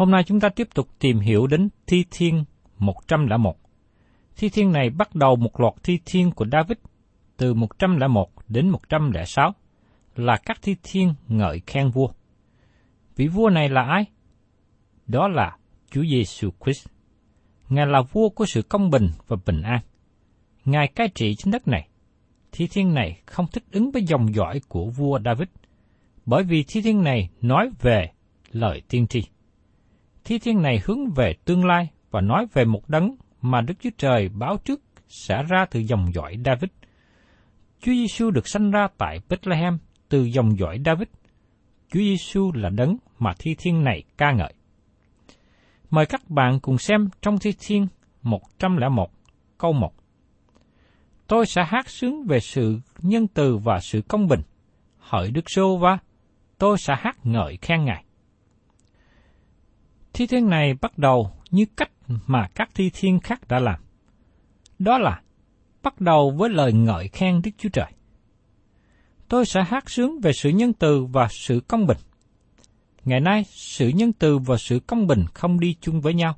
Hôm nay chúng ta tiếp tục tìm hiểu đến Thi Thiên 101. Thi Thiên này bắt đầu một loạt thi thiên của David từ 101 đến 106 là các thi thiên ngợi khen vua. Vị vua này là ai? Đó là Chúa Giêsu Christ. Ngài là vua của sự công bình và bình an. Ngài cai trị trên đất này. Thi thiên này không thích ứng với dòng dõi của vua David, bởi vì thi thiên này nói về lời tiên tri. Thi thiên này hướng về tương lai và nói về một đấng mà Đức Chúa Trời báo trước sẽ ra từ dòng dõi David. Chúa Giêsu được sanh ra tại Bethlehem từ dòng dõi David. Chúa Giêsu là đấng mà thi thiên này ca ngợi. Mời các bạn cùng xem trong thi thiên 101 câu 1. Tôi sẽ hát sướng về sự nhân từ và sự công bình. Hỡi Đức Sô Va, tôi sẽ hát ngợi khen Ngài. Thi thiên này bắt đầu như cách mà các thi thiên khác đã làm. Đó là bắt đầu với lời ngợi khen Đức Chúa Trời. Tôi sẽ hát sướng về sự nhân từ và sự công bình. Ngày nay, sự nhân từ và sự công bình không đi chung với nhau.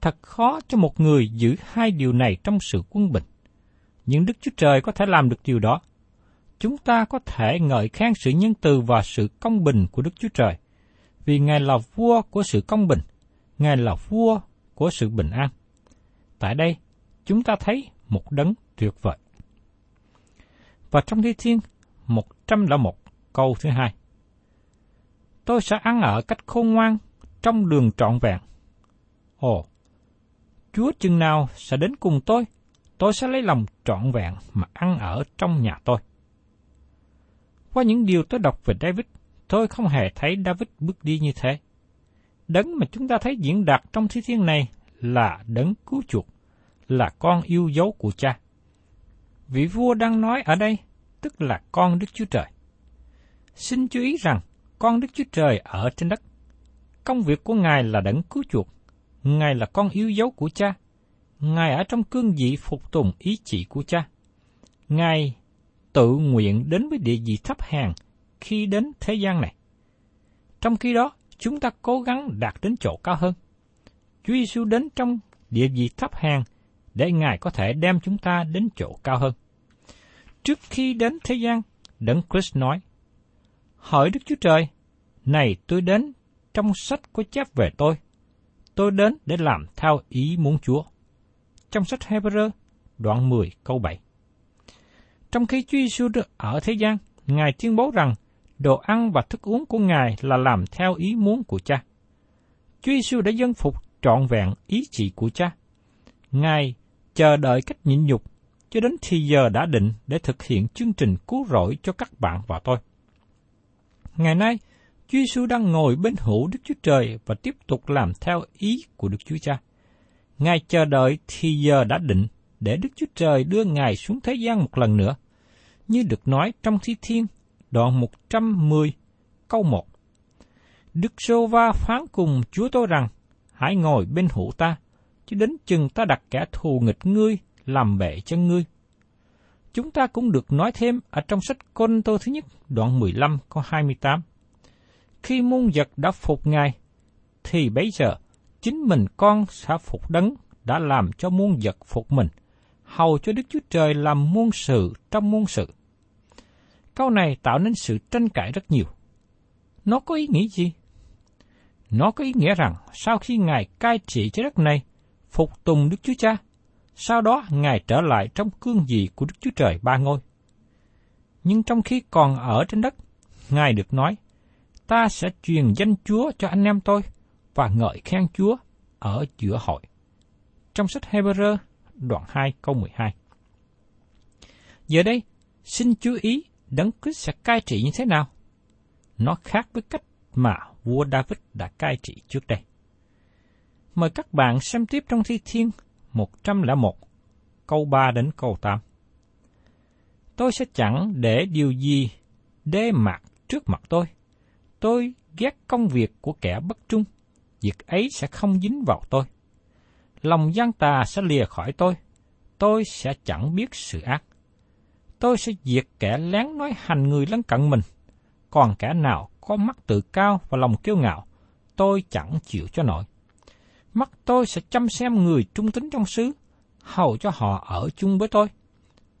Thật khó cho một người giữ hai điều này trong sự quân bình. Nhưng Đức Chúa Trời có thể làm được điều đó. Chúng ta có thể ngợi khen sự nhân từ và sự công bình của Đức Chúa Trời, vì Ngài là vua của sự công bình, Ngài là vua của sự bình an. Tại đây, chúng ta thấy một đấng tuyệt vời. Và trong Thi Thiên 101 câu thứ hai. Tôi sẽ ăn ở cách khôn ngoan trong đường trọn vẹn. Ồ, Chúa chừng nào sẽ đến cùng tôi? Tôi sẽ lấy lòng trọn vẹn mà ăn ở trong nhà tôi. Qua những điều tôi đọc về David, tôi không hề thấy David bước đi như thế. Đấng mà chúng ta thấy diễn đạt trong thi thiên này là đấng cứu chuộc, là con yêu dấu của cha. Vị vua đang nói ở đây, tức là con Đức Chúa Trời. Xin chú ý rằng, con Đức Chúa Trời ở trên đất. Công việc của Ngài là đấng cứu chuộc. Ngài là con yêu dấu của cha. Ngài ở trong cương vị phục tùng ý chỉ của cha. Ngài tự nguyện đến với địa vị thấp hèn khi đến thế gian này. Trong khi đó, chúng ta cố gắng đạt đến chỗ cao hơn. Chúa Giêsu đến trong địa vị thấp hèn để Ngài có thể đem chúng ta đến chỗ cao hơn. Trước khi đến thế gian, Đấng Christ nói, Hỏi Đức Chúa Trời, này tôi đến trong sách có chép về tôi. Tôi đến để làm theo ý muốn Chúa. Trong sách Hebrew, đoạn 10 câu 7. Trong khi Chúa Giêsu ở thế gian, Ngài tuyên bố rằng đồ ăn và thức uống của Ngài là làm theo ý muốn của Cha. Chúa Giêsu đã dân phục trọn vẹn ý chỉ của Cha. Ngài chờ đợi cách nhịn nhục cho đến thì giờ đã định để thực hiện chương trình cứu rỗi cho các bạn và tôi. Ngày nay, Chúa Giêsu đang ngồi bên hữu Đức Chúa Trời và tiếp tục làm theo ý của Đức Chúa Cha. Ngài chờ đợi thì giờ đã định để Đức Chúa Trời đưa Ngài xuống thế gian một lần nữa, như được nói trong Thi Thiên, đoạn 110, câu 1. Đức Sô Va phán cùng Chúa tôi rằng, hãy ngồi bên hữu ta, chứ đến chừng ta đặt kẻ thù nghịch ngươi làm bệ cho ngươi. Chúng ta cũng được nói thêm ở trong sách Côn Tô thứ nhất, đoạn 15 câu 28. Khi muôn vật đã phục Ngài, thì bấy giờ chính mình con sẽ phục đấng đã làm cho muôn vật phục mình, hầu cho Đức Chúa Trời làm muôn sự trong muôn sự. Câu này tạo nên sự tranh cãi rất nhiều. Nó có ý nghĩa gì? Nó có ý nghĩa rằng sau khi Ngài cai trị trái đất này, phục tùng Đức Chúa Cha, sau đó Ngài trở lại trong cương vị của Đức Chúa Trời ba ngôi. Nhưng trong khi còn ở trên đất, Ngài được nói, ta sẽ truyền danh Chúa cho anh em tôi và ngợi khen Chúa ở giữa hội. Trong sách Hebrew, đoạn 2 câu 12. Giờ đây, xin chú ý Đấng Christ sẽ cai trị như thế nào? Nó khác với cách mà vua David đã cai trị trước đây. Mời các bạn xem tiếp trong Thi Thiên 101, câu 3 đến câu 8. Tôi sẽ chẳng để điều gì đê mặt trước mặt tôi. Tôi ghét công việc của kẻ bất trung, việc ấy sẽ không dính vào tôi. Lòng gian tà sẽ lìa khỏi tôi, tôi sẽ chẳng biết sự ác. Tôi sẽ diệt kẻ lén nói hành người lân cận mình, còn kẻ nào có mắt tự cao và lòng kiêu ngạo, tôi chẳng chịu cho nổi. Mắt tôi sẽ chăm xem người trung tín trong xứ, hầu cho họ ở chung với tôi.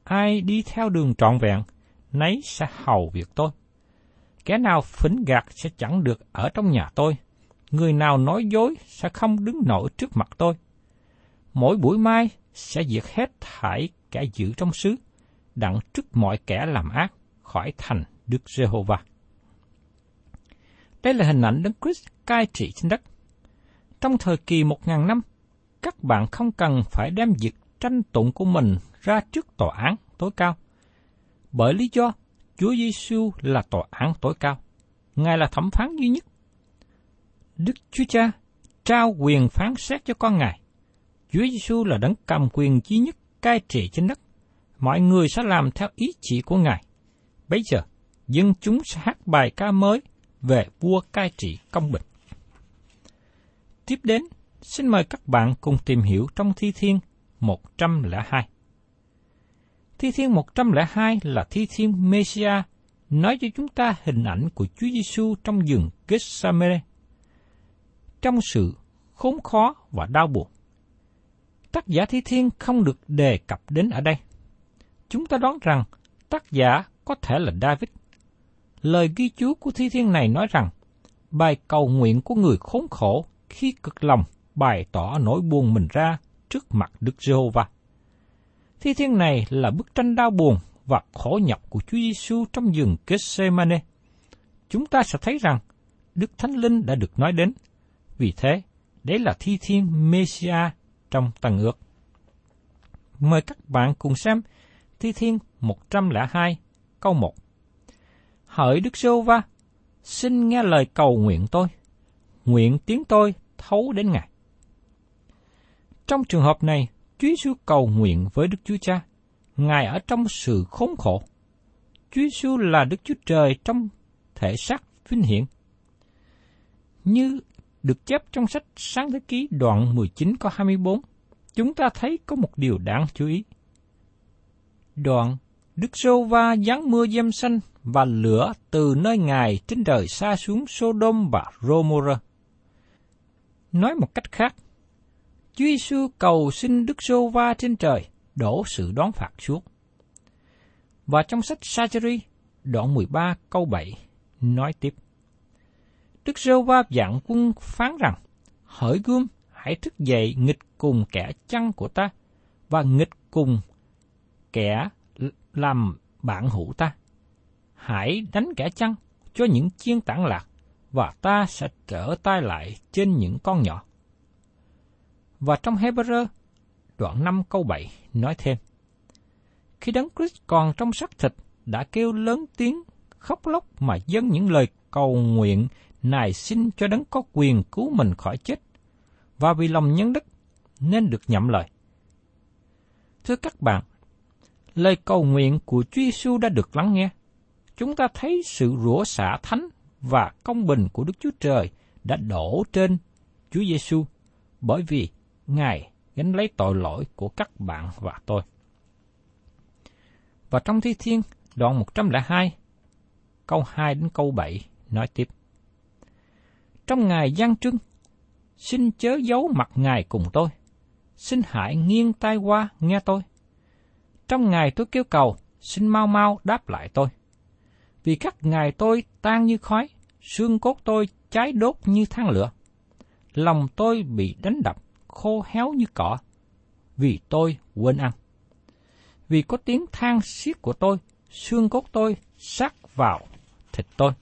Ai đi theo đường trọn vẹn, nấy sẽ hầu việc tôi. Kẻ nào phỉnh gạt sẽ chẳng được ở trong nhà tôi. Người nào nói dối sẽ không đứng nổi trước mặt tôi. Mỗi buổi mai sẽ diệt hết thải kẻ giữ trong xứ, đặng trước mọi kẻ làm ác khỏi thành Đức Giê-hô-va. Đây là hình ảnh Đấng Christ cai trị trên đất. Trong thời kỳ một ngàn năm, các bạn không cần phải đem việc tranh tụng của mình ra trước tòa án tối cao. Bởi lý do Chúa Giêsu là tòa án tối cao. Ngài là thẩm phán duy nhất. Đức Chúa Cha trao quyền phán xét cho con Ngài. Chúa Giêsu là đấng cầm quyền duy nhất cai trị trên đất. Mọi người sẽ làm theo ý chỉ của Ngài. Bây giờ, dân chúng sẽ hát bài ca mới về vua cai trị công bình. Tiếp đến, xin mời các bạn cùng tìm hiểu trong Thi Thiên 102. Thi Thiên 102 là Thi Thiên Messiah nói cho chúng ta hình ảnh của Chúa Giêsu trong rừng Gethsemane. Trong sự khốn khó và đau buồn. Tác giả Thi Thiên không được đề cập đến ở đây. Chúng ta đoán rằng tác giả có thể là David. Lời ghi chú của Thi Thiên này nói rằng bài cầu nguyện của người khốn khổ khi cực lòng bày tỏ nỗi buồn mình ra trước mặt Đức Giê-hô-va. Thi thiên này là bức tranh đau buồn và khổ nhọc của Chúa Giêsu trong rừng Gethsemane. Chúng ta sẽ thấy rằng Đức Thánh Linh đã được nói đến. Vì thế, đấy là thi thiên Messiah trong Tân ước. Mời các bạn cùng xem Thi Thiên 102 câu 1. Hỡi Đức Sô Va, xin nghe lời cầu nguyện tôi. Nguyện tiếng tôi thấu đến Ngài. Trong trường hợp này, Chúa Giêsu cầu nguyện với Đức Chúa Cha. Ngài ở trong sự khốn khổ. Chúa Giêsu là Đức Chúa Trời trong thể xác vinh hiển. Như được chép trong sách Sáng Thế Ký đoạn 19 có 24, chúng ta thấy có một điều đáng chú ý. Đoạn Đức Sô Va giáng mưa dâm xanh và lửa từ nơi Ngài trên trời xa xuống Sodom và Gomorrah. Nói một cách khác, Chúa Giêsu cầu xin Đức Sô Va trên trời đổ sự đoán phạt xuống. Và trong sách Sajari, đoạn 13 câu 7, nói tiếp. Đức Sô Va dạng quân phán rằng, hỡi gươm, hãy thức dậy nghịch cùng kẻ chăn của ta, và nghịch cùng kẻ làm bạn hữu ta. Hãy đánh kẻ chăng cho những chiên tản lạc, và ta sẽ trở tay lại trên những con nhỏ. Và trong Hebrew, đoạn 5 câu 7 nói thêm, Khi Đấng Christ còn trong xác thịt, đã kêu lớn tiếng khóc lóc mà dâng những lời cầu nguyện nài xin cho đấng có quyền cứu mình khỏi chết, và vì lòng nhân đức nên được nhậm lời. Thưa các bạn, lời cầu nguyện của Chúa Giêsu đã được lắng nghe. Chúng ta thấy sự rủa xả thánh và công bình của Đức Chúa Trời đã đổ trên Chúa Giêsu bởi vì Ngài gánh lấy tội lỗi của các bạn và tôi. Và trong Thi Thiên, đoạn 102, câu 2 đến câu 7 nói tiếp. Trong ngày gian trưng, xin chớ giấu mặt Ngài cùng tôi. Xin hãy nghiêng tai qua nghe tôi. Trong ngày tôi kêu cầu, xin mau mau đáp lại tôi. Vì các ngày tôi tan như khói, xương cốt tôi cháy đốt như than lửa. Lòng tôi bị đánh đập, khô héo như cỏ, vì tôi quên ăn. Vì có tiếng than xiết của tôi, xương cốt tôi sắc vào thịt tôi.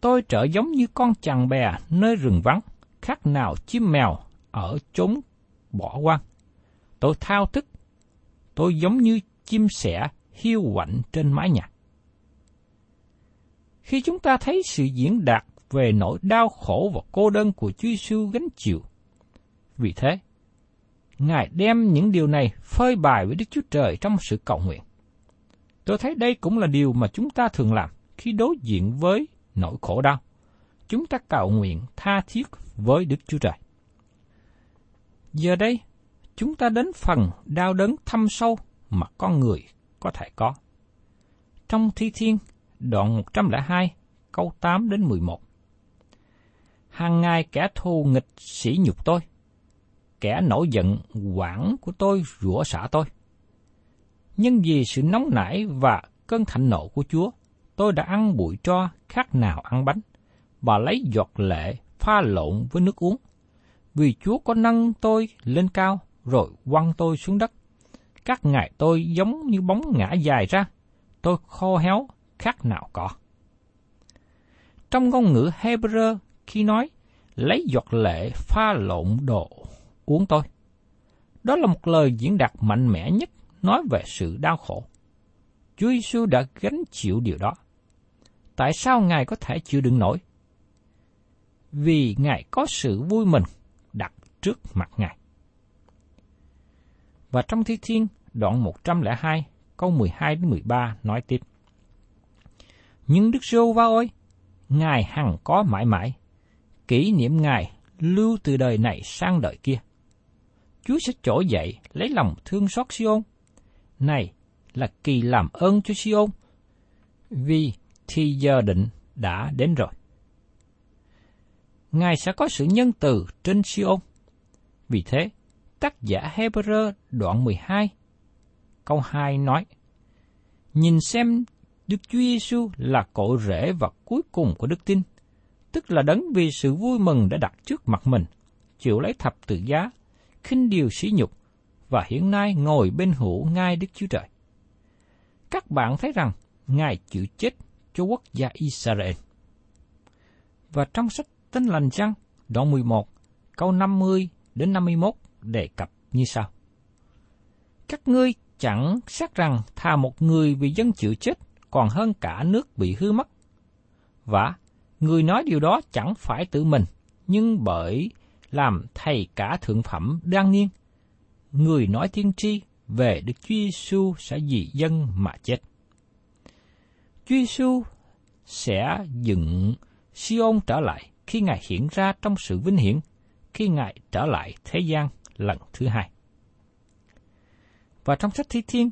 Tôi trở giống như con chằn bè nơi rừng vắng, khác nào chim mèo ở chốn bỏ quang. Tôi thao thức, tôi giống như chim sẻ hiu quạnh trên mái nhà. Khi chúng ta thấy sự diễn đạt về nỗi đau khổ và cô đơn của Chúa Giêsu gánh chịu, vì thế, Ngài đem những điều này phơi bày với Đức Chúa Trời trong sự cầu nguyện. Tôi thấy đây cũng là điều mà chúng ta thường làm khi đối diện với nỗi khổ đau. Chúng ta cầu nguyện tha thiết với Đức Chúa Trời. Giờ đây, chúng ta đến phần đau đớn thâm sâu mà con người có thể có. Trong Thi Thiên, đoạn 102, câu 8 đến 11. Hàng ngày kẻ thù nghịch sỉ nhục tôi, kẻ nổi giận quảng của tôi rủa xả tôi. Nhưng vì sự nóng nảy và cơn thạnh nộ của Chúa, tôi đã ăn bụi tro khác nào ăn bánh, và lấy giọt lệ pha lộn với nước uống. Vì Chúa có nâng tôi lên cao, rồi quăng tôi xuống đất. Các ngài tôi giống như bóng ngã dài ra, tôi khô héo khác nào cỏ. Trong ngôn ngữ Hebrew khi nói lấy giọt lệ pha lộn đồ uống tôi. Đó là một lời diễn đạt mạnh mẽ nhất nói về sự đau khổ. Chúa Giêsu đã gánh chịu điều đó. Tại sao Ngài có thể chịu đựng nổi? Vì Ngài có sự vui mừng đặt trước mặt Ngài. Và trong Thi Thiên, đoạn 102, câu 12 đến 13 nói tiếp. Nhưng Đức Rô Va ơi, Ngài hằng có mãi mãi, kỷ niệm Ngài lưu từ đời này sang đời kia. Chúa sẽ trỗi dậy lấy lòng thương xót Siôn. Này là kỳ làm ơn cho Siôn, vì thì giờ định đã đến rồi. Ngài sẽ có sự nhân từ trên Siôn. Vì thế, tác giả Hebrew đoạn 12, câu 2 nói, Nhìn xem Đức Chúa Giêsu là cội rễ và cuối cùng của đức tin, tức là đấng vì sự vui mừng đã đặt trước mặt mình, chịu lấy thập tự giá, khinh điều sỉ nhục và hiện nay ngồi bên hữu ngai Đức Chúa Trời. Các bạn thấy rằng Ngài chịu chết cho quốc gia Israel. Và trong sách Tin lành chăng, đoạn 11, câu 50 đến 51 đề cập như sau. Các ngươi chẳng xác rằng thà một người vì dân chịu chết còn hơn cả nước bị hư mất. Và người nói điều đó chẳng phải tự mình, nhưng bởi làm thầy cả thượng phẩm đang niên. Người nói tiên tri về Đức Chúa Giêsu sẽ vì dân mà chết. Chúa Giêsu sẽ dựng Siôn trở lại khi Ngài hiện ra trong sự vinh hiển, khi Ngài trở lại thế gian lần thứ hai. Và trong sách Thi Thiên,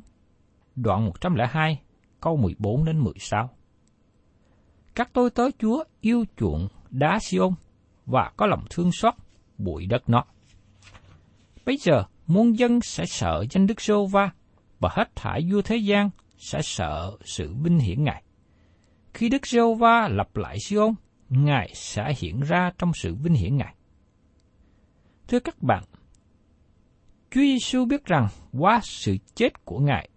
đoạn 102, câu 14 đến 16. Các tôi tới Chúa yêu chuộng đá Siôn và có lòng thương xót bụi đất nó. Bây giờ, muôn dân sẽ sợ danh Đức Sô Va và hết thải vua thế gian sẽ sợ sự vinh hiển Ngài. Khi Đức Sô Va lập lại Siôn, Ngài sẽ hiện ra trong sự vinh hiển Ngài. Thưa các bạn, Chúa Giêsu biết rằng qua sự chết của Ngài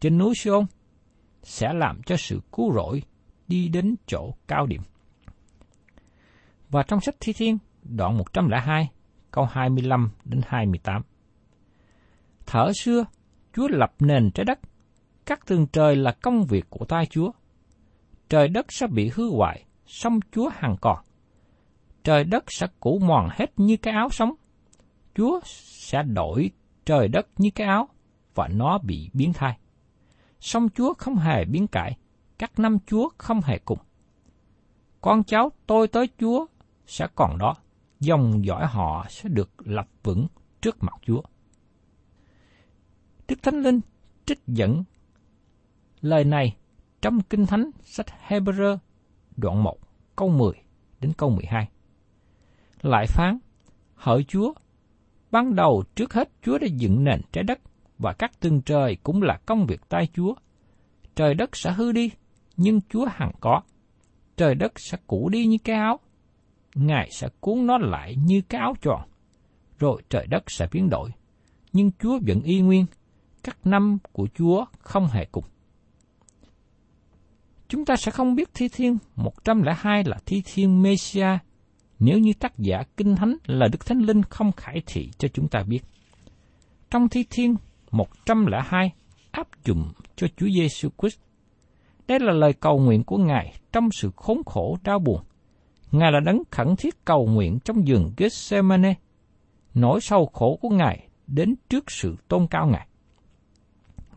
trên núi Siôn sẽ làm cho sự cứu rỗi đi đến chỗ cao điểm. Và trong sách Thi Thiên, đoạn 102, câu 25 đến 28. Thở xưa, Chúa lập nền trái đất, các tường trời là công việc của tay Chúa. Trời đất sẽ bị hư hoại, song Chúa hằng còn. Trời đất sẽ cũ mòn hết như cái áo sống. Chúa sẽ đổi trời đất như cái áo, và nó bị biến thay. Song Chúa không hề biến cải, các năm Chúa không hề cùng. Con cháu tôi tới Chúa sẽ còn đó, dòng dõi họ sẽ được lập vững trước mặt Chúa. Đức Thánh Linh trích dẫn lời này trong Kinh Thánh sách Hebrew đoạn 1 câu 10 đến câu 12. Lại phán, hỡi Chúa, ban đầu trước hết Chúa đã dựng nền trái đất và các tầng trời cũng là công việc tay Chúa. Trời đất sẽ hư đi, nhưng Chúa hằng có. Trời đất sẽ cũ đi như cái áo, Ngài sẽ cuốn nó lại như cái áo tròn, rồi trời đất sẽ biến đổi. Nhưng Chúa vẫn y nguyên, các năm của Chúa không hề cùng. Chúng ta sẽ không biết thi thiên 102 là thi thiên Messia nếu như tác giả Kinh Thánh là Đức Thánh Linh không khải thị cho chúng ta biết. Trong thi thiên 102 áp dụng cho Chúa Giêsu Christ. Đây là lời cầu nguyện của Ngài trong sự khốn khổ đau buồn. Ngài là đấng khẩn thiết cầu nguyện trong giường Gethsemane. Nỗi sâu khổ của Ngài đến trước sự tôn cao Ngài.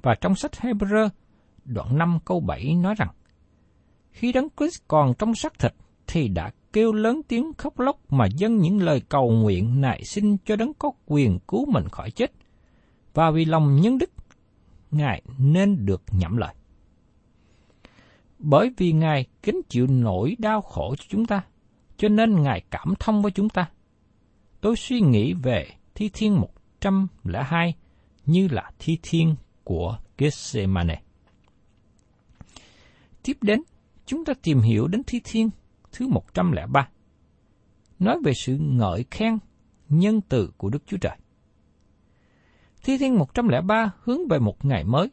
Và trong sách Hebrew, đoạn 5 câu 7 nói rằng, Khi đấng Christ còn trong xác thịt, thì đã kêu lớn tiếng khóc lóc mà dâng những lời cầu nguyện nại xin cho đấng có quyền cứu mình khỏi chết. Và vì lòng nhân đức, Ngài nên được nhậm lời. Bởi vì Ngài kính chịu nỗi đau khổ cho chúng ta, cho nên Ngài cảm thông với chúng ta. Tôi suy nghĩ về thi thiên 102 như là thi thiên của Gethsemane. Tiếp đến, chúng ta tìm hiểu đến thi thiên thứ 103. Nói về sự ngợi khen, nhân từ của Đức Chúa Trời. Thi thiên 103 hướng về một ngày mới.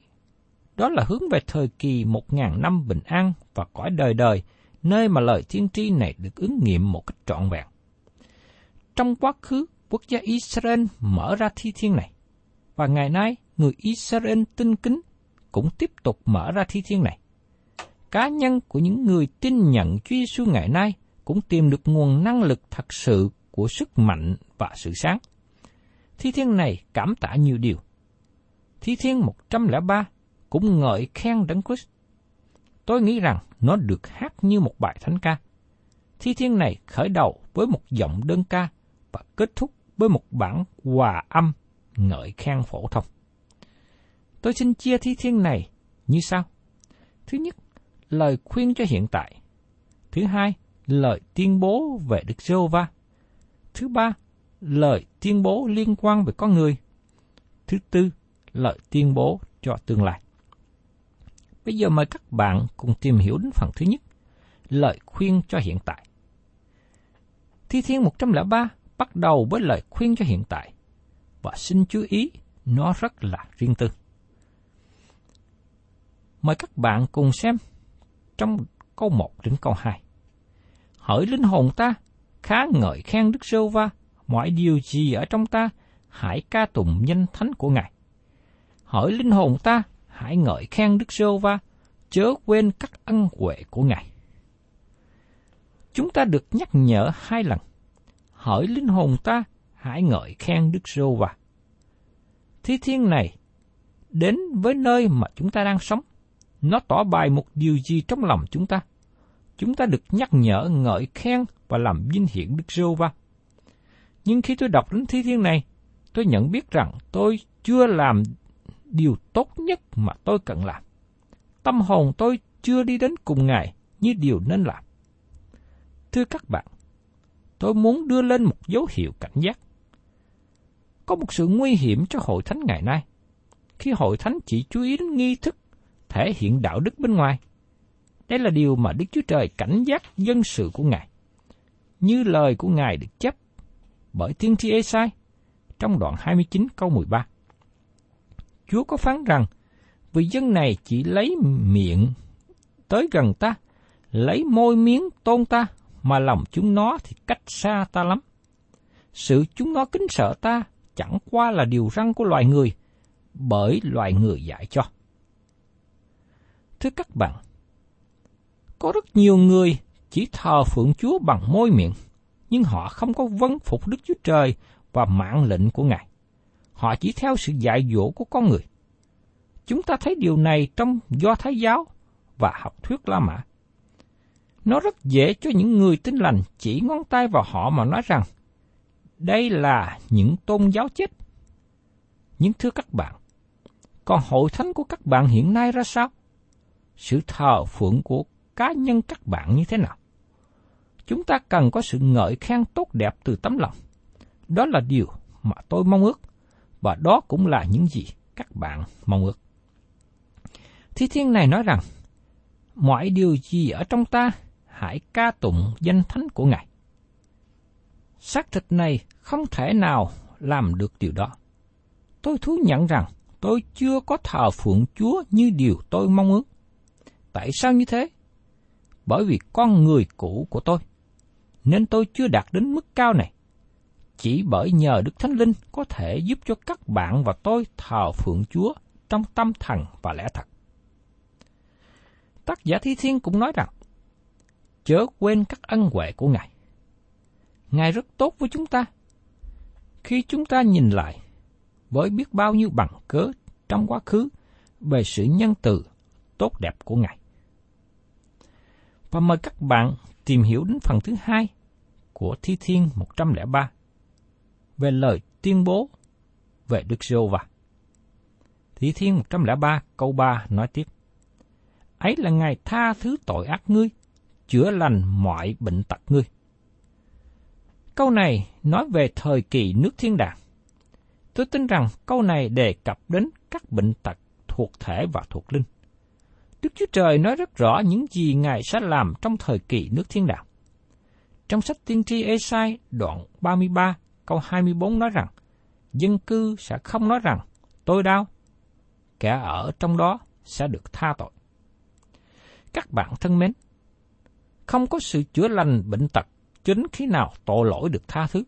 Đó là hướng về thời kỳ một ngàn năm bình an và cõi đời đời, nơi mà lời tiên tri này được ứng nghiệm một cách trọn vẹn. Trong quá khứ, quốc gia Israel mở ra thi thiên này, và ngày nay người Israel tinh kính cũng tiếp tục mở ra thi thiên này. Cá nhân của những người tin nhận Chúa Giêsu ngày nay cũng tìm được nguồn năng lực thật sự của sức mạnh và sự sáng. Thi thiên này cảm tả nhiều điều. Thi thiên 103 cũng ngợi khen Đấng Christ. Tôi nghĩ rằng nó được hát như một bài thánh ca. Thi thiên này khởi đầu với một giọng đơn ca và kết thúc với một bản hòa âm ngợi khen phổ thông. Tôi xin chia thi thiên này như sau. Thứ nhất, lời khuyên cho hiện tại. Thứ hai, lời tuyên bố về Đức giê va Thứ ba, lời tuyên bố liên quan về con người. Thứ tư, lời tuyên bố cho tương lai. Bây giờ mời các bạn cùng tìm hiểu đến phần thứ nhất, lời khuyên cho hiện tại. Thi Thiên 103 bắt đầu với lời khuyên cho hiện tại, và xin chú ý, nó rất là riêng tư. Mời các bạn cùng xem trong câu 1 đến câu 2. Hỡi linh hồn ta, khá ngợi khen Đức Sơ Va, mọi điều gì ở trong ta, hãy ca tụng danh thánh của Ngài. Hỡi linh hồn ta, hãy ngợi khen Đức Sơ Va, chớ quên các ân huệ của Ngài. Chúng ta được nhắc nhở hai lần. Hỡi linh hồn ta, hãy ngợi khen Đức Sơ Va. Thi thiên này đến với nơi mà chúng ta đang sống. Nó tỏ bài một điều gì trong lòng chúng ta. Chúng ta được nhắc nhở ngợi khen và làm vinh hiển Đức Sơ Va. Nhưng khi tôi đọc đến thi thiên này, tôi nhận biết rằng tôi chưa làm điều tốt nhất mà tôi cần làm. Tâm hồn tôi chưa đi đến cùng Ngài như điều nên làm. Thưa các bạn, tôi muốn đưa lên một dấu hiệu cảnh giác. Có một sự nguy hiểm cho hội thánh ngày nay, khi hội thánh chỉ chú ý đến nghi thức, thể hiện đạo đức bên ngoài. Đây là điều mà Đức Chúa Trời cảnh giác dân sự của Ngài. như lời của Ngài được chấp bởi tiên tri Esai trong đoạn 29 câu 13. Chúa có phán rằng, vì dân này chỉ lấy miệng tới gần ta, lấy môi miếng tôn ta, mà lòng chúng nó thì cách xa ta lắm. Sự chúng nó kính sợ ta chẳng qua là điều răng của loài người, bởi loài người dạy cho. Thưa các bạn, có rất nhiều người chỉ thờ phượng Chúa bằng môi miệng, nhưng họ không có vâng phục Đức Chúa Trời và mạng lệnh của Ngài. Họ chỉ theo sự dạy dỗ của con người. Chúng ta thấy điều này trong Do Thái giáo và học thuyết La Mã. Nó rất dễ cho những người tin lành chỉ ngón tay vào họ mà nói rằng đây là những tôn giáo chết. Nhưng thưa các bạn, còn hội thánh của các bạn hiện nay ra sao? Sự thờ phượng của cá nhân các bạn như thế nào? Chúng ta cần có sự ngợi khen tốt đẹp từ tấm lòng. Đó là điều mà tôi mong ước, và đó cũng là những gì các bạn mong ước. Thi thiên này nói rằng, mọi điều gì ở trong ta, hãy ca tụng danh thánh của Ngài. Xác thịt này không thể nào làm được điều đó. Tôi thú nhận rằng tôi chưa có thờ phượng Chúa như điều tôi mong ước. Tại sao như thế? Bởi vì con người cũ của tôi, nên tôi chưa đạt đến mức cao này. Chỉ bởi nhờ Đức Thánh Linh có thể giúp cho các bạn và tôi thờ phượng Chúa trong tâm thần và lẽ thật. Tác giả Thi Thiên cũng nói rằng, chớ quên các ân huệ của Ngài. Ngài rất tốt với chúng ta. Khi chúng ta nhìn lại, với biết bao nhiêu bằng cớ trong quá khứ về sự nhân từ tốt đẹp của Ngài. Và mời các bạn tìm hiểu đến phần thứ hai của Thi Thiên 103 về lời tuyên bố về Đức giê va Thi Thiên 103 câu 3 nói tiếp. Ấy là Ngài tha thứ tội ác ngươi, chữa lành mọi bệnh tật ngươi. Câu này nói về thời kỳ nước thiên đàng. Tôi tin rằng câu này đề cập đến các bệnh tật thuộc thể và thuộc linh. Đức Chúa Trời nói rất rõ những gì Ngài sẽ làm trong thời kỳ nước thiên đàng. Trong sách tiên tri Esai đoạn 33 câu 24 nói rằng, dân cư sẽ không nói rằng, tôi đau, kẻ ở trong đó sẽ được tha tội. Các bạn thân mến, không có sự chữa lành bệnh tật chính khi nào tội lỗi được tha thứ.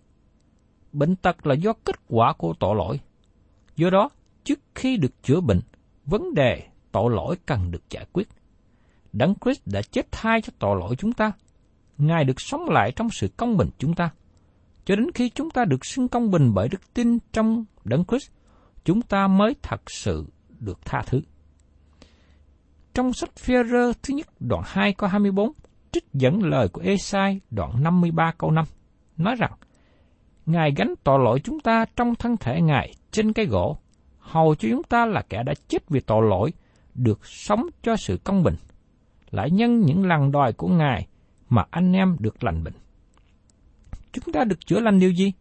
Bệnh tật là do kết quả của tội lỗi. Do đó, trước khi được chữa bệnh, vấn đề tội lỗi cần được giải quyết. Đấng Christ đã chết thay cho tội lỗi chúng ta. Ngài được sống lại trong sự công bình chúng ta. Cho đến khi chúng ta được xưng công bình bởi đức tin trong Đấng Christ, chúng ta mới thật sự được tha thứ. Trong sách Phi-rơ thứ nhất đoạn 2 câu 24, trích dẫn lời của Esai đoạn 53 câu 5, nói rằng, Ngài gánh tội lỗi chúng ta trong thân thể Ngài trên cái gỗ, hầu cho chúng ta là kẻ đã chết vì tội lỗi, được sống cho sự công bình. Lại nhân những lần đòi của Ngài mà anh em được lành bệnh. Chúng ta được chữa lành điều gì?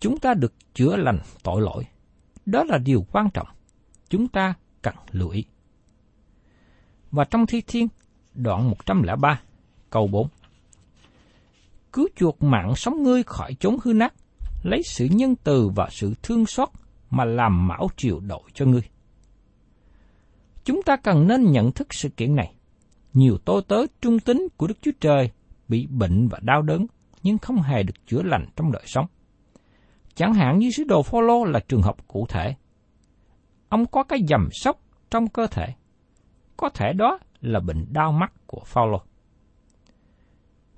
Chúng ta được chữa lành tội lỗi. Đó là điều quan trọng. Chúng ta cần lưu ý. Và trong Thi Thiên, đoạn 103, câu 4. Cứu chuộc mạng sống ngươi khỏi chốn hư nát, lấy sự nhân từ và sự thương xót mà làm mão triều đội cho ngươi. Chúng ta cần nên nhận thức sự kiện này. Nhiều tôi tớ trung tín của Đức Chúa Trời bị bệnh và đau đớn, nhưng không hề được chữa lành trong đời sống. Chẳng hạn như sứ đồ Phaolô là trường hợp cụ thể. Ông có cái dầm sốc trong cơ thể. Có thể đó là bệnh đau mắt của Phaolô.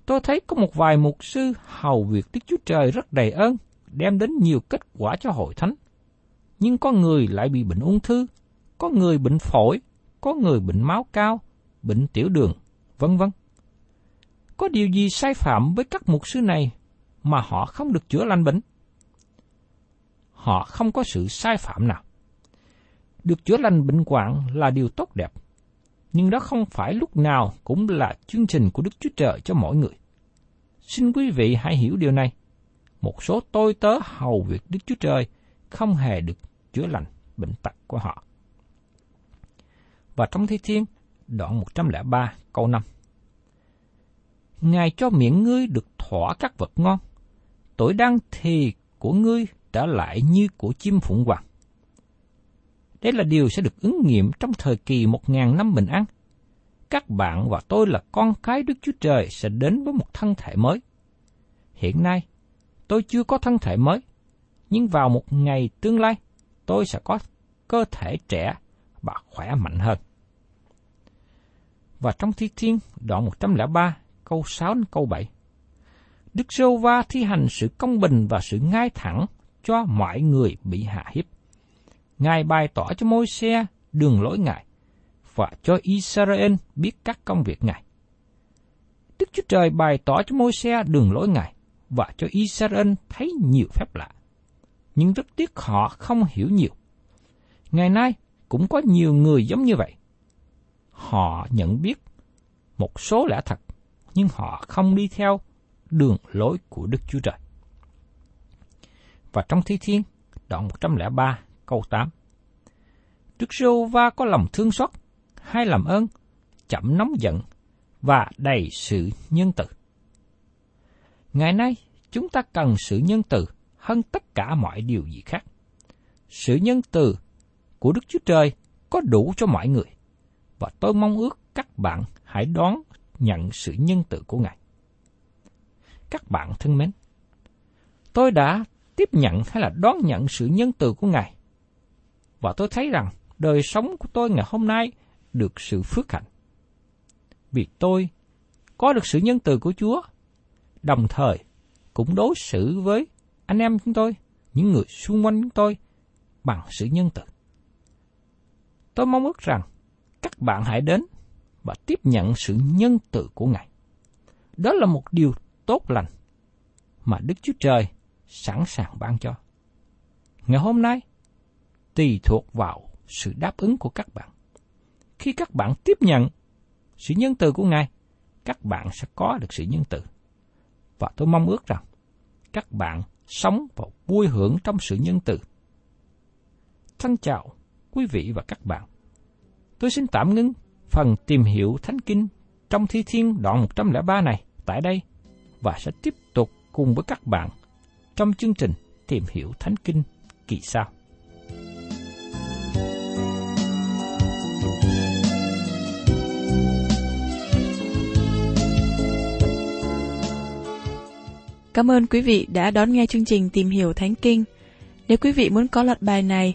Tôi thấy có một vài mục sư hầu việc Đức Chúa Trời rất đầy ơn, đem đến nhiều kết quả cho hội thánh. Nhưng có người lại bị bệnh ung thư, có người bệnh phổi, có người bệnh máu cao, bệnh tiểu đường, vân vân. Có điều gì sai phạm với các mục sư này mà họ không được chữa lành bệnh? Họ không có sự sai phạm nào. Được chữa lành bệnh hoạn là điều tốt đẹp, nhưng đó không phải lúc nào cũng là chương trình của Đức Chúa Trời cho mỗi người. Xin quý vị hãy hiểu điều này. Một số tôi tớ hầu việc Đức Chúa Trời không hề được chữa lành bệnh tật của họ. Và trong Thi Thiên, đoạn 103 câu 5. Ngài cho miệng ngươi được thỏa các vật ngon. Tuổi đang thì của ngươi trở lại như của chim phụng hoàng. Đây là điều sẽ được ứng nghiệm trong thời kỳ một ngàn năm bình an. Các bạn và tôi là con cái Đức Chúa Trời sẽ đến với một thân thể mới. Hiện nay, tôi chưa có thân thể mới, nhưng vào một ngày tương lai, tôi sẽ có cơ thể trẻ và khỏe mạnh hơn. Và trong Thi Thiên, đoạn 103, câu 6 đến câu 7. Đức Sô Va thi hành sự công bình và sự ngay thẳng cho mọi người bị hạ hiếp. Ngài bày tỏ cho môi xe đường lối Ngài và cho Israel biết các công việc Ngài. Đức Chúa Trời bày tỏ cho môi xe đường lối Ngài và cho Israel thấy nhiều phép lạ. Nhưng rất tiếc họ không hiểu nhiều. Ngày nay cũng có nhiều người giống như vậy. Họ nhận biết một số lẽ thật, nhưng họ không đi theo đường lối của Đức Chúa Trời. Và trong Thi Thiên, đoạn 103, câu 8. Đức Rô Va có lòng thương xót, hay làm ơn, chậm nóng giận và đầy sự nhân từ. Ngày nay, chúng ta cần sự nhân từ hơn tất cả mọi điều gì khác. Sự nhân từ của Đức Chúa Trời có đủ cho mọi người, và tôi mong ước các bạn hãy đón nhận sự nhân từ của Ngài. Các bạn thân mến, tôi đã tiếp nhận hay là đón nhận sự nhân từ của Ngài, và tôi thấy rằng đời sống của tôi ngày hôm nay được sự phước hạnh. Vì tôi có được sự nhân từ của Chúa, đồng thời cũng đối xử với anh em chúng tôi, những người xung quanh chúng tôi bằng sự nhân từ. Tôi mong ước rằng các bạn hãy đến và tiếp nhận sự nhân từ của Ngài. Đó là một điều tốt lành mà Đức Chúa Trời sẵn sàng ban cho. Ngày hôm nay, tùy thuộc vào sự đáp ứng của các bạn. Khi các bạn tiếp nhận sự nhân từ của Ngài, các bạn sẽ có được sự nhân từ. Và tôi mong ước rằng các bạn sống và vui hưởng trong sự nhân từ. Thân chào quý vị và các bạn. Tôi xin tạm ngưng phần tìm hiểu Thánh Kinh trong Thi Thiên đoạn 103 này tại đây và sẽ tiếp tục cùng với các bạn trong chương trình Tìm hiểu Thánh Kinh kỳ sau. Cảm ơn quý vị đã đón nghe chương trình Tìm hiểu Thánh Kinh. Nếu quý vị muốn có loạt bài này,